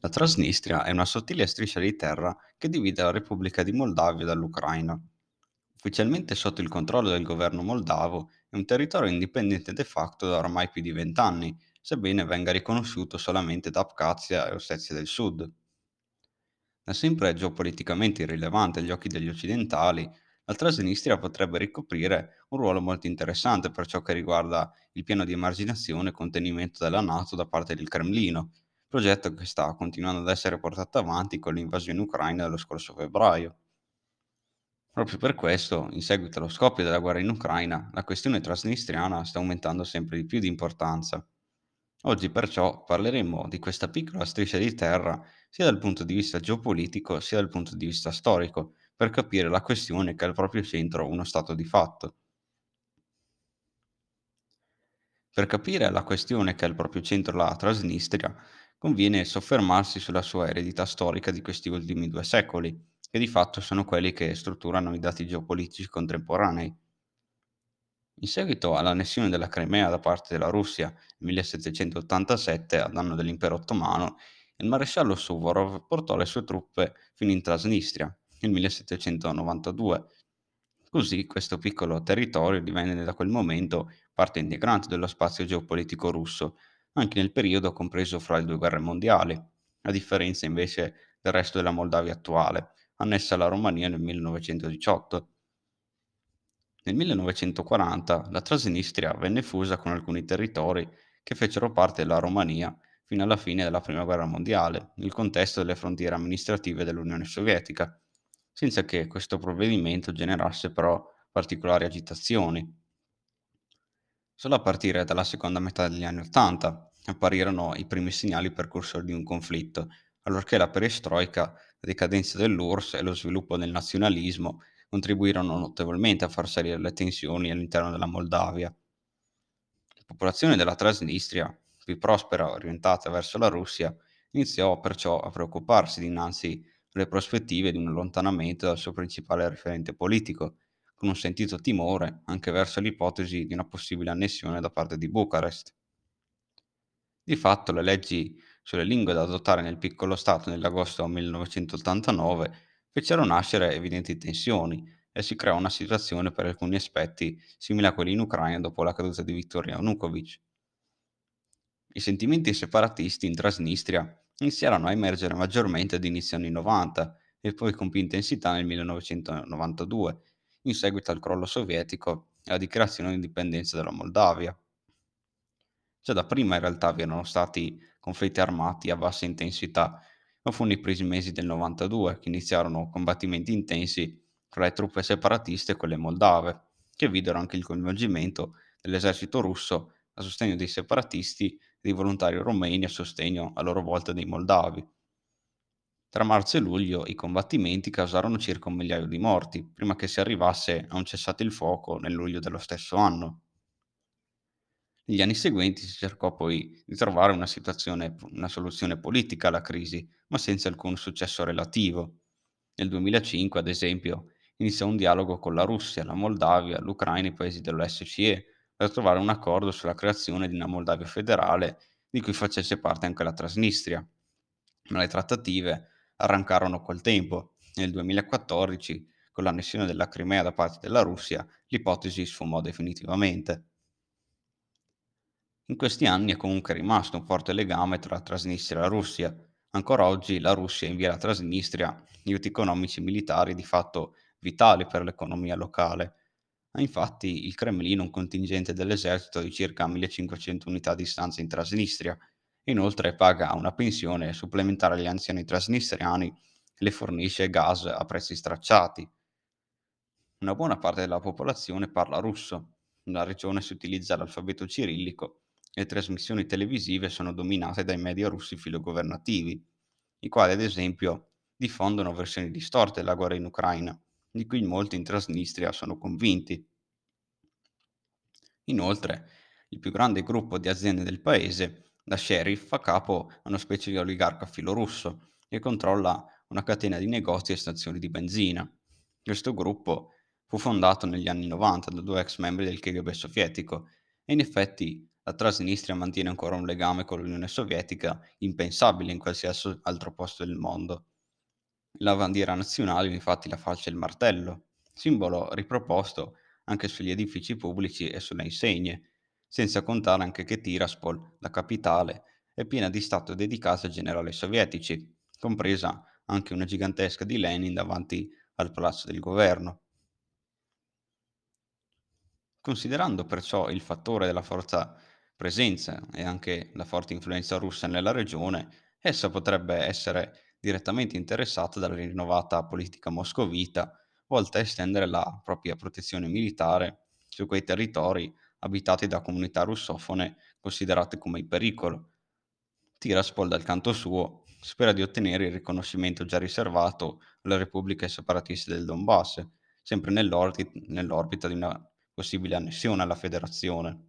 La Transnistria è una sottile striscia di terra che divide la Repubblica di Moldavia dall'Ucraina. Ufficialmente sotto il controllo del governo moldavo, è un territorio indipendente de facto da ormai più di vent'anni, sebbene venga riconosciuto solamente da Abkhazia e Ossetia del Sud. Da sempre geopoliticamente irrilevante agli occhi degli occidentali, la Transnistria potrebbe ricoprire un ruolo molto interessante per ciò che riguarda il piano di emarginazione e contenimento della NATO da parte del Cremlino, progetto che sta continuando ad essere portato avanti con l'invasione ucraina dello scorso febbraio. Proprio per questo, in seguito allo scoppio della guerra in Ucraina, la questione transnistriana sta aumentando sempre di più di importanza. Oggi perciò parleremo di questa piccola striscia di terra sia dal punto di vista geopolitico sia dal punto di vista storico, per capire la questione che ha al proprio centro uno stato di fatto. Per capire la questione che ha al proprio centro la Transnistria, conviene soffermarsi sulla sua eredità storica di questi ultimi due secoli, che di fatto sono quelli che strutturano i dati geopolitici contemporanei. In seguito all'annessione della Crimea da parte della Russia nel 1787 a danno dell'impero ottomano, il maresciallo Suvorov portò le sue truppe fino in Transnistria nel 1792. Così questo piccolo territorio divenne da quel momento parte integrante dello spazio geopolitico russo, anche nel periodo compreso fra le due guerre mondiali, a differenza invece del resto della Moldavia attuale, annessa alla Romania nel 1918. Nel 1940 la Transnistria venne fusa con alcuni territori che fecero parte della Romania fino alla fine della Prima Guerra Mondiale, nel contesto delle frontiere amministrative dell'Unione Sovietica, senza che questo provvedimento generasse però particolari agitazioni. Solo a partire dalla seconda metà degli anni Ottanta apparirono i primi segnali precursori di un conflitto, allorché la perestroica, la decadenza dell'URSS e lo sviluppo del nazionalismo contribuirono notevolmente a far salire le tensioni all'interno della Moldavia. La popolazione della Transnistria, più prospera orientata verso la Russia, iniziò perciò a preoccuparsi dinanzi alle prospettive di un allontanamento dal suo principale referente politico, con un sentito timore anche verso l'ipotesi di una possibile annessione da parte di Bucarest. Di fatto le leggi sulle lingue da adottare nel piccolo Stato nell'agosto 1989 fecero nascere evidenti tensioni e si creò una situazione per alcuni aspetti simile a quelli in Ucraina dopo la caduta di Viktor Yanukovych. I sentimenti separatisti in Transnistria iniziarono a emergere maggiormente ad inizio anni 90 e poi con più intensità nel 1992, in seguito al crollo sovietico e alla dichiarazione di indipendenza della Moldavia. Già da prima in realtà vi erano stati conflitti armati a bassa intensità, ma fu nei primi mesi del 92 che iniziarono combattimenti intensi tra le truppe separatiste e quelle moldave, che videro anche il coinvolgimento dell'esercito russo a sostegno dei separatisti e dei volontari romeni a sostegno a loro volta dei moldavi. Tra marzo e luglio i combattimenti causarono circa un migliaio di morti, prima che si arrivasse a un cessate il fuoco nel luglio dello stesso anno. Negli anni seguenti si cercò poi di trovare una, una soluzione politica alla crisi, ma senza alcun successo relativo. Nel 2005, ad esempio, iniziò un dialogo con la Russia, la Moldavia, l'Ucraina e i paesi dell'OSCE per trovare un accordo sulla creazione di una Moldavia federale di cui facesse parte anche la Transnistria. Ma le trattative arrancarono col tempo. Nel 2014, con l'annessione della Crimea da parte della Russia, l'ipotesi sfumò definitivamente. In questi anni è comunque rimasto un forte legame tra Transnistria e la Russia. Ancora oggi la Russia invia alla Transnistria aiuti economici e militari di fatto vitali per l'economia locale. Ha infatti il Cremlino un contingente dell'esercito di circa 1500 unità di stanza in Transnistria Inoltre paga una pensione supplementare agli anziani trasnistriani e le fornisce gas a prezzi stracciati. Una buona parte della popolazione parla russo. Nella regione si utilizza l'alfabeto cirillico e le trasmissioni televisive sono dominate dai media russi filogovernativi, i quali ad esempio diffondono versioni distorte della guerra in Ucraina, di cui molti in Transnistria sono convinti. Inoltre, il più grande gruppo di aziende del paese da sheriff fa capo a una specie di oligarca filorusso che controlla una catena di negozi e stazioni di benzina. Questo gruppo fu fondato negli anni 90 da due ex membri del KGB sovietico e in effetti La Transnistria mantiene ancora un legame con l'Unione Sovietica impensabile in qualsiasi altro posto del mondo. La bandiera nazionale infatti la falce e il martello, simbolo riproposto anche sugli edifici pubblici e sulle insegne, senza contare anche che Tiraspol, la capitale, è piena di statue dedicate ai generali sovietici, compresa anche una gigantesca di Lenin davanti al palazzo del governo. Considerando perciò il fattore della forza presenza e anche la forte influenza russa nella regione, essa potrebbe essere direttamente interessata dalla rinnovata politica moscovita, volta a estendere la propria protezione militare su quei territori abitati da comunità russofone considerate come in pericolo. Tiraspol, dal canto suo, spera di ottenere il riconoscimento già riservato alle repubbliche separatiste del Donbass, sempre nell'orbita di una possibile annessione alla federazione.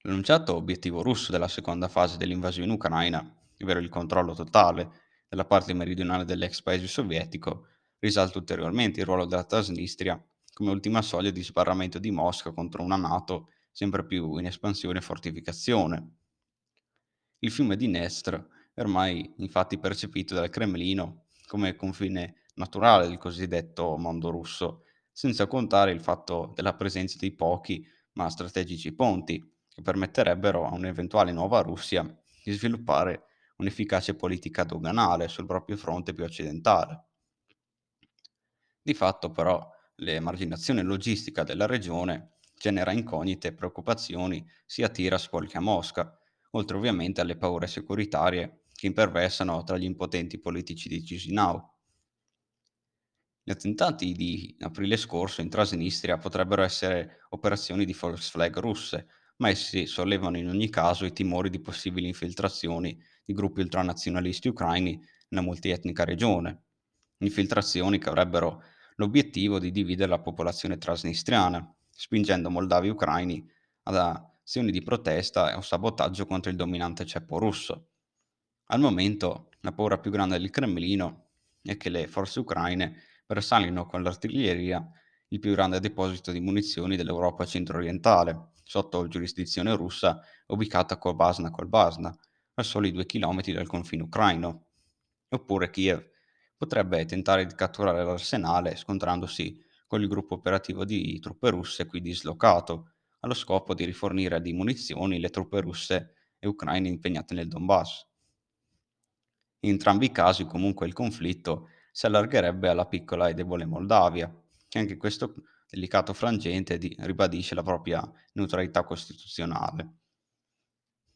L'annunciato obiettivo russo della seconda fase dell'invasione ucraina, ovvero il controllo totale della parte meridionale dell'ex paese sovietico, risalta ulteriormente il ruolo della Transnistria come ultima soglia di sbarramento di Mosca contro una Nato sempre più in espansione e fortificazione. Il fiume di Dnestr è ormai infatti percepito dal Cremlino come confine naturale del cosiddetto mondo russo, senza contare il fatto della presenza di pochi ma strategici ponti che permetterebbero a un'eventuale nuova Russia di sviluppare un'efficace politica doganale sul proprio fronte più occidentale. Di fatto però l'emarginazione logistica della regione genera incognite e preoccupazioni sia a Tiraspol che a Mosca, oltre ovviamente alle paure securitarie che imperversano tra gli impotenti politici di Chisinau. Gli attentati di aprile scorso in Transnistria potrebbero essere operazioni di false flag russe, ma essi sollevano in ogni caso i timori di possibili infiltrazioni di gruppi ultranazionalisti ucraini nella multietnica regione. Infiltrazioni che avrebbero l'obiettivo di dividere la popolazione transnistriana, spingendo moldavi ucraini ad azioni di protesta o sabotaggio contro il dominante ceppo russo. Al momento la paura più grande del Cremlino è che le forze ucraine bersaglino con l'artiglieria il più grande deposito di munizioni dell'Europa centro-orientale, sotto giurisdizione russa, ubicata a Kolbasna-Kolbasna, a soli due chilometri dal confine ucraino. Oppure Kiev potrebbe tentare di catturare l'arsenale scontrandosi con il gruppo operativo di truppe russe qui dislocato, allo scopo di rifornire di munizioni le truppe russe e ucraine impegnate nel Donbass. In entrambi i casi comunque il conflitto si allargherebbe alla piccola e debole Moldavia, che anche questo delicato frangente di, ribadisce la propria neutralità costituzionale.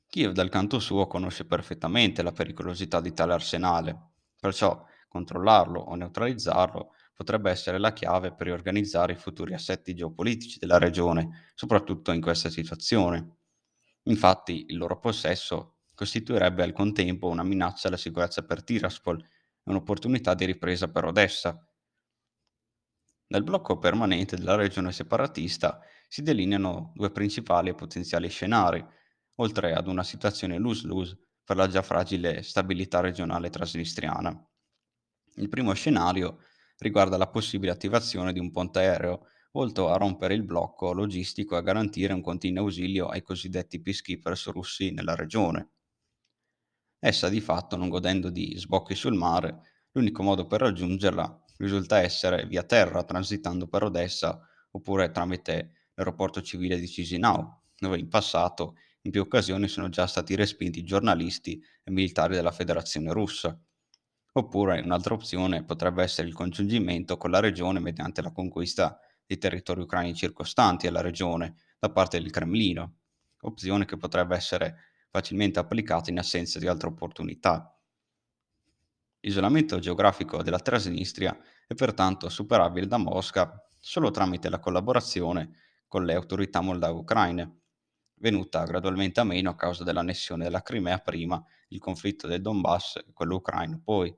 Kiev dal canto suo conosce perfettamente la pericolosità di tale arsenale, perciò controllarlo o neutralizzarlo potrebbe essere la chiave per riorganizzare i futuri assetti geopolitici della regione, soprattutto in questa situazione. Infatti il loro possesso costituirebbe al contempo una minaccia alla sicurezza per Tiraspol e un'opportunità di ripresa per Odessa. Nel blocco permanente della regione separatista si delineano due principali e potenziali scenari, oltre ad una situazione lose-lose per la già fragile stabilità regionale trasnistriana. Il primo scenario riguarda la possibile attivazione di un ponte aereo volto a rompere il blocco logistico e a garantire un continuo ausilio ai cosiddetti peacekeepers russi nella regione. Essa di fatto, non godendo di sbocchi sul mare, l'unico modo per raggiungerla risulta essere via terra, transitando per Odessa oppure tramite l'aeroporto civile di Cisinau, dove in passato in più occasioni sono già stati respinti giornalisti e militari della Federazione russa. Oppure un'altra opzione potrebbe essere il congiungimento con la regione mediante la conquista dei territori ucraini circostanti alla regione da parte del Cremlino, opzione che potrebbe essere facilmente applicata in assenza di altre opportunità. L'isolamento geografico della Transnistria è pertanto superabile da Mosca solo tramite la collaborazione con le autorità moldave ucraine, venuta gradualmente a meno a causa dell'annessione della Crimea prima, il conflitto del Donbass e quello ucraino poi.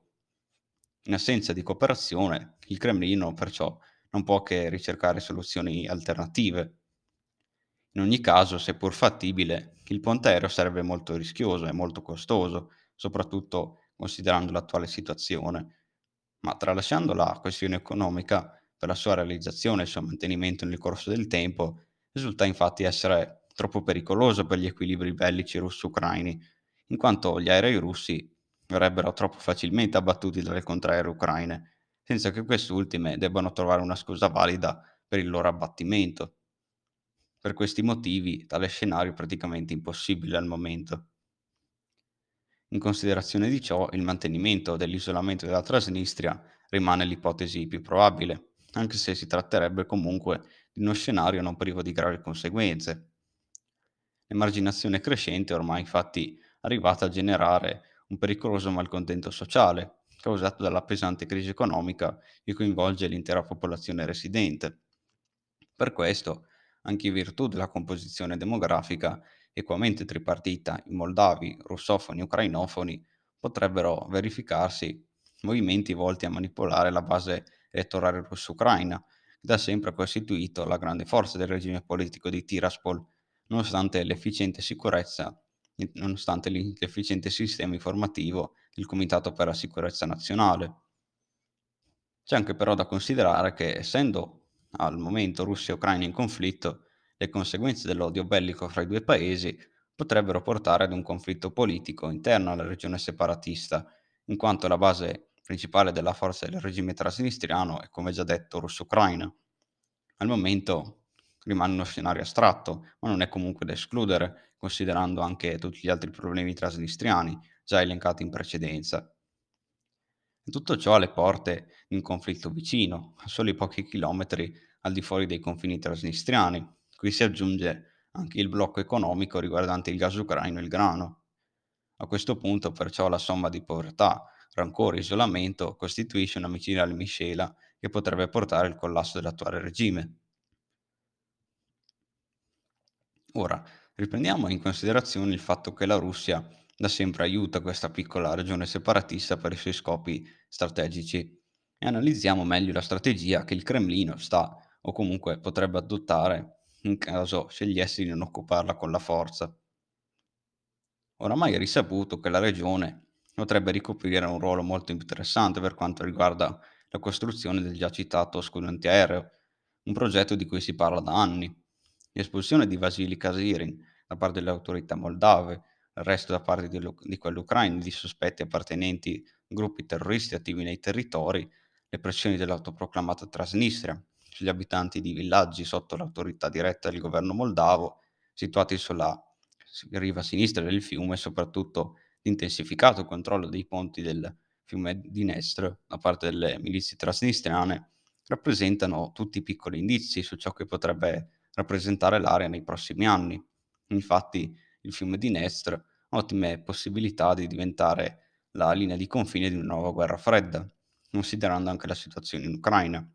In assenza di cooperazione, il Cremlino perciò non può che ricercare soluzioni alternative. In ogni caso, seppur fattibile, il ponte aereo sarebbe molto rischioso e molto costoso, soprattutto considerando l'attuale situazione. Ma tralasciando la questione economica, per la sua realizzazione e il suo mantenimento nel corso del tempo, risulta infatti essere troppo pericoloso per gli equilibri bellici russo-ucraini, in quanto gli aerei russi verrebbero troppo facilmente abbattuti dalle contraeree ucraine, senza che quest'ultime debbano trovare una scusa valida per il loro abbattimento. Per questi motivi tale scenario è praticamente impossibile al momento. In considerazione di ciò, il mantenimento dell'isolamento della Transnistria rimane l'ipotesi più probabile, anche se si tratterebbe comunque di uno scenario non privo di gravi conseguenze. L'emarginazione crescente ormai infatti arrivata a generare un pericoloso malcontento sociale, causato dalla pesante crisi economica che coinvolge l'intera popolazione residente. Per questo, anche in virtù della composizione demografica equamente tripartita in moldavi, russofoni e ucrainofoni, potrebbero verificarsi movimenti volti a manipolare la base elettorale russo-ucraina, che da sempre ha costituito la grande forza del regime politico di Tiraspol, nonostante l'efficiente sicurezza, nonostante l'efficiente sistema informativo del Comitato per la Sicurezza Nazionale. C'è anche però da considerare che, essendo al momento Russia e Ucraina in conflitto, le conseguenze dell'odio bellico fra i due paesi potrebbero portare ad un conflitto politico interno alla regione separatista, in quanto la base principale della forza del regime trasnistriano è, come già detto, russo-ucraina. Al momento rimane uno scenario astratto, ma non è comunque da escludere, considerando anche tutti gli altri problemi trasnistriani già elencati in precedenza. Tutto ciò alle porte di un conflitto vicino, a soli pochi chilometri al di fuori dei confini trasnistriani. Qui si aggiunge anche il blocco economico riguardante il gas ucraino e il grano. A questo punto, perciò, la somma di povertà, rancore e isolamento costituisce una micidiale miscela che potrebbe portare al collasso dell'attuale regime. Ora, riprendiamo in considerazione il fatto che la Russia da sempre aiuta questa piccola regione separatista per i suoi scopi strategici e analizziamo meglio la strategia che il Cremlino sta o comunque potrebbe adottare in caso scegliesse di non occuparla con la forza. Oramai è risaputo che la regione potrebbe ricoprire un ruolo molto interessante per quanto riguarda la costruzione del già citato scudo antiaereo, un progetto di cui si parla da anni. L'espulsione di Vasily Kasirin da parte delle autorità moldave il resto da parte di, di quelli di sospetti appartenenti a gruppi terroristi attivi nei territori, le pressioni dell'autoproclamata Transnistria sugli abitanti di villaggi sotto l'autorità diretta del governo moldavo, situati sulla riva sinistra del fiume e soprattutto l'intensificato controllo dei ponti del fiume Dnestr da parte delle milizie trasnistriane, rappresentano tutti piccoli indizi su ciò che potrebbe rappresentare l'area nei prossimi anni. Infatti, il fiume Dnestr ha ottime possibilità di diventare la linea di confine di una nuova guerra fredda, considerando anche la situazione in Ucraina.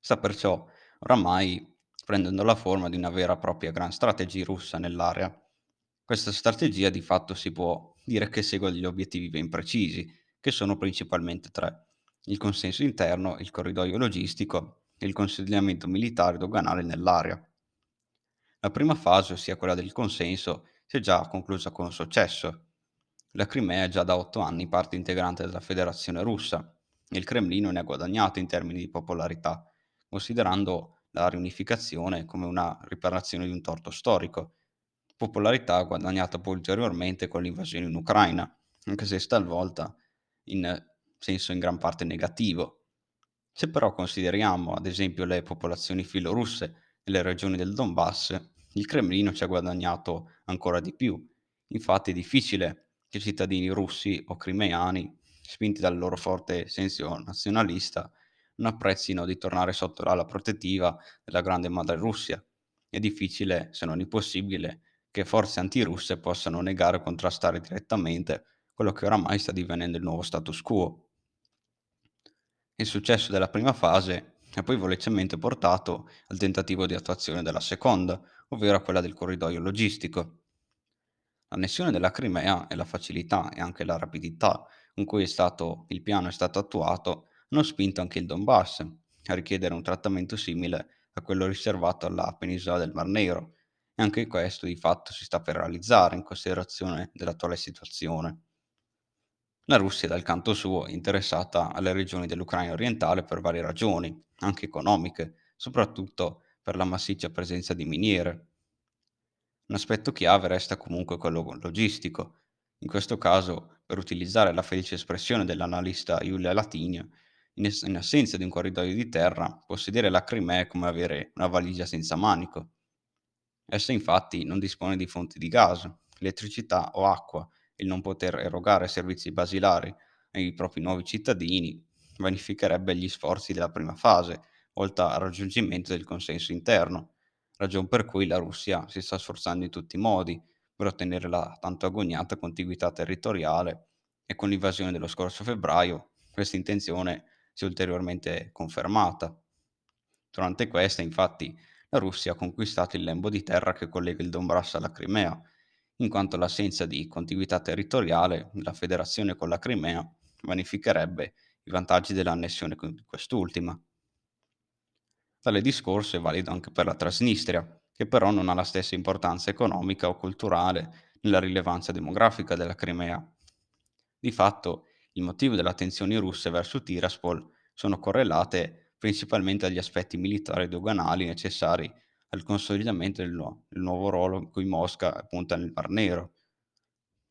Sta perciò oramai prendendo la forma di una vera e propria gran strategia russa nell'area. Questa strategia di fatto si può dire che segue degli obiettivi ben precisi, che sono principalmente tre. Il consenso interno, il corridoio logistico il consigliamento militare doganale nell'area. La prima fase, ossia quella del consenso, si è già conclusa con successo. La Crimea è già da otto anni parte integrante della Federazione russa e il Cremlino ne ha guadagnato in termini di popolarità, considerando la riunificazione come una riparazione di un torto storico. Popolarità guadagnata poi ulteriormente con l'invasione in Ucraina, anche se talvolta in senso in gran parte negativo. Se però consideriamo ad esempio le popolazioni filorusse nelle regioni del Donbass, il Cremlino ci ha guadagnato ancora di più. Infatti è difficile che cittadini russi o crimeani, spinti dal loro forte senso nazionalista, non apprezzino di tornare sotto l'ala protettiva della grande madre Russia. È difficile, se non impossibile, che forze antirusse possano negare o contrastare direttamente quello che oramai sta divenendo il nuovo status quo. Il successo della prima fase è poi velocemente portato al tentativo di attuazione della seconda, ovvero a quella del corridoio logistico. L'annessione della Crimea e la facilità e anche la rapidità con cui stato, il piano è stato attuato hanno spinto anche il Donbass a richiedere un trattamento simile a quello riservato alla penisola del Mar Nero, e anche questo di fatto si sta per realizzare in considerazione dell'attuale situazione. La Russia, dal canto suo, è interessata alle regioni dell'Ucraina orientale per varie ragioni, anche economiche, soprattutto per la massiccia presenza di miniere. Un aspetto chiave resta comunque quello logistico. In questo caso, per utilizzare la felice espressione dell'analista Giulia Latinio, in, es- in assenza di un corridoio di terra, possedere la Crimea è come avere una valigia senza manico. Essa infatti non dispone di fonti di gas, elettricità o acqua il non poter erogare servizi basilari ai propri nuovi cittadini vanificherebbe gli sforzi della prima fase, volta al raggiungimento del consenso interno, ragion per cui la Russia si sta sforzando in tutti i modi per ottenere la tanto agognata contiguità territoriale e con l'invasione dello scorso febbraio questa intenzione si è ulteriormente confermata. Durante questa, infatti, la Russia ha conquistato il lembo di terra che collega il Donbass alla Crimea, in quanto l'assenza di contiguità territoriale della federazione con la Crimea vanificherebbe i vantaggi dell'annessione con quest'ultima. Tale discorso è valido anche per la Transnistria, che però non ha la stessa importanza economica o culturale nella rilevanza demografica della Crimea. Di fatto, il motivo delle attenzioni russe verso Tiraspol sono correlate principalmente agli aspetti militari e doganali necessari al consolidamento del, nu- del nuovo ruolo in cui Mosca punta nel Mar Nero.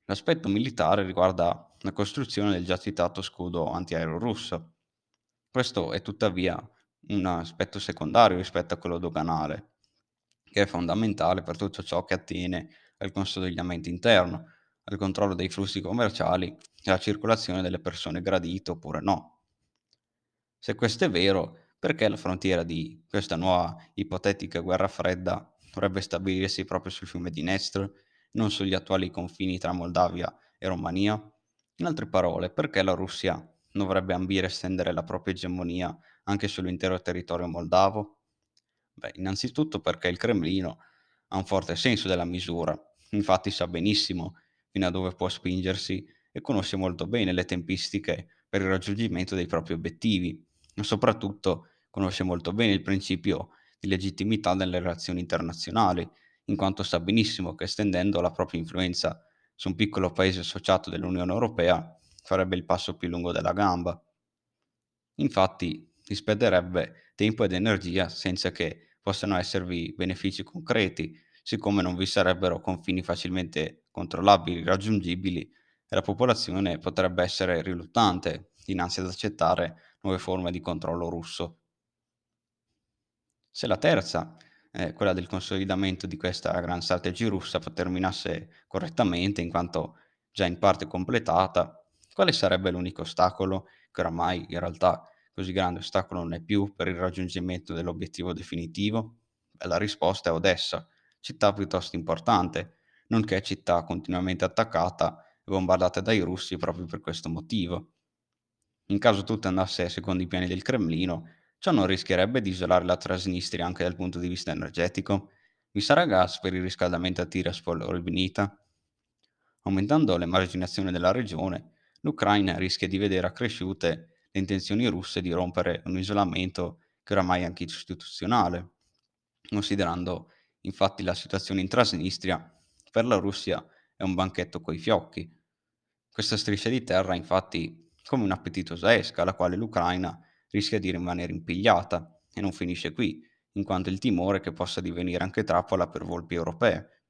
L'aspetto militare riguarda la costruzione del già citato scudo antiaereo russo. Questo è tuttavia un aspetto secondario rispetto a quello doganale, che è fondamentale per tutto ciò che attiene al consolidamento interno, al controllo dei flussi commerciali e alla circolazione delle persone gradite oppure no. Se questo è vero, perché la frontiera di questa nuova ipotetica guerra fredda dovrebbe stabilirsi proprio sul fiume di Dnestr, non sugli attuali confini tra Moldavia e Romania? In altre parole, perché la Russia dovrebbe ambire a estendere la propria egemonia anche sull'intero territorio moldavo? Beh, innanzitutto perché il Cremlino ha un forte senso della misura, infatti sa benissimo fino a dove può spingersi e conosce molto bene le tempistiche per il raggiungimento dei propri obiettivi, ma soprattutto conosce molto bene il principio di legittimità nelle relazioni internazionali, in quanto sa benissimo che estendendo la propria influenza su un piccolo paese associato dell'Unione Europea farebbe il passo più lungo della gamba. Infatti, disperderebbe tempo ed energia senza che possano esservi benefici concreti, siccome non vi sarebbero confini facilmente controllabili, raggiungibili, e la popolazione potrebbe essere riluttante dinanzi ad accettare nuove forme di controllo russo. Se la terza, eh, quella del consolidamento di questa gran strategia russa, terminasse correttamente, in quanto già in parte completata, quale sarebbe l'unico ostacolo, che oramai in realtà così grande ostacolo non è più per il raggiungimento dell'obiettivo definitivo? La risposta è Odessa, città piuttosto importante, nonché città continuamente attaccata e bombardata dai russi proprio per questo motivo. In caso tutto andasse secondo i piani del Cremlino, ciò non rischierebbe di isolare la Transnistria anche dal punto di vista energetico? Vi sarà gas per il riscaldamento a Tiraspol o Ribnita? Aumentando l'emarginazione della regione, l'Ucraina rischia di vedere accresciute le intenzioni russe di rompere un isolamento che oramai è anche istituzionale, considerando infatti la situazione in Transnistria, per la Russia è un banchetto coi fiocchi. Questa striscia di terra, infatti, come un'appetitosa esca alla quale l'Ucraina rischia di rimanere impigliata e non finisce qui, in quanto il timore che possa divenire anche trappola per volpi europee.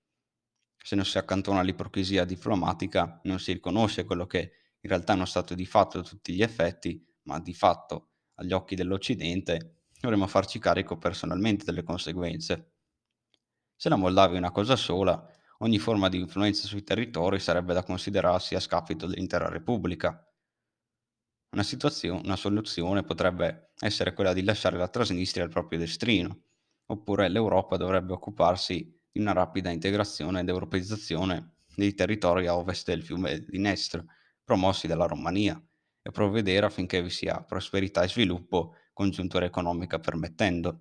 Se non si accantona l'ipocrisia diplomatica, non si riconosce quello che in realtà è uno stato di fatto a tutti gli effetti, ma di fatto, agli occhi dell'Occidente, dovremmo farci carico personalmente delle conseguenze. Se la Moldavia è una cosa sola, ogni forma di influenza sui territori sarebbe da considerarsi a scapito dell'intera Repubblica. Una, situazio- una soluzione potrebbe essere quella di lasciare la Transnistria al proprio destino, oppure l'Europa dovrebbe occuparsi di una rapida integrazione ed europeizzazione dei territori a ovest del fiume di Dnestr, promossi dalla Romania, e provvedere affinché vi sia prosperità e sviluppo, congiuntura economica permettendo.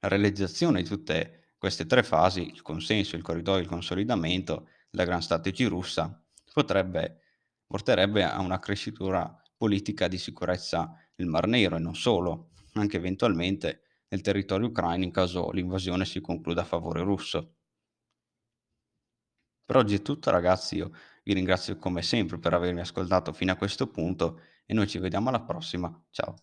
La realizzazione di tutte queste tre fasi, il consenso, il corridoio e il consolidamento della Gran Strategia russa, potrebbe, porterebbe a una crescitura politica di sicurezza nel Mar Nero e non solo, anche eventualmente nel territorio ucraino in caso l'invasione si concluda a favore russo. Per oggi è tutto ragazzi, io vi ringrazio come sempre per avermi ascoltato fino a questo punto e noi ci vediamo alla prossima. Ciao.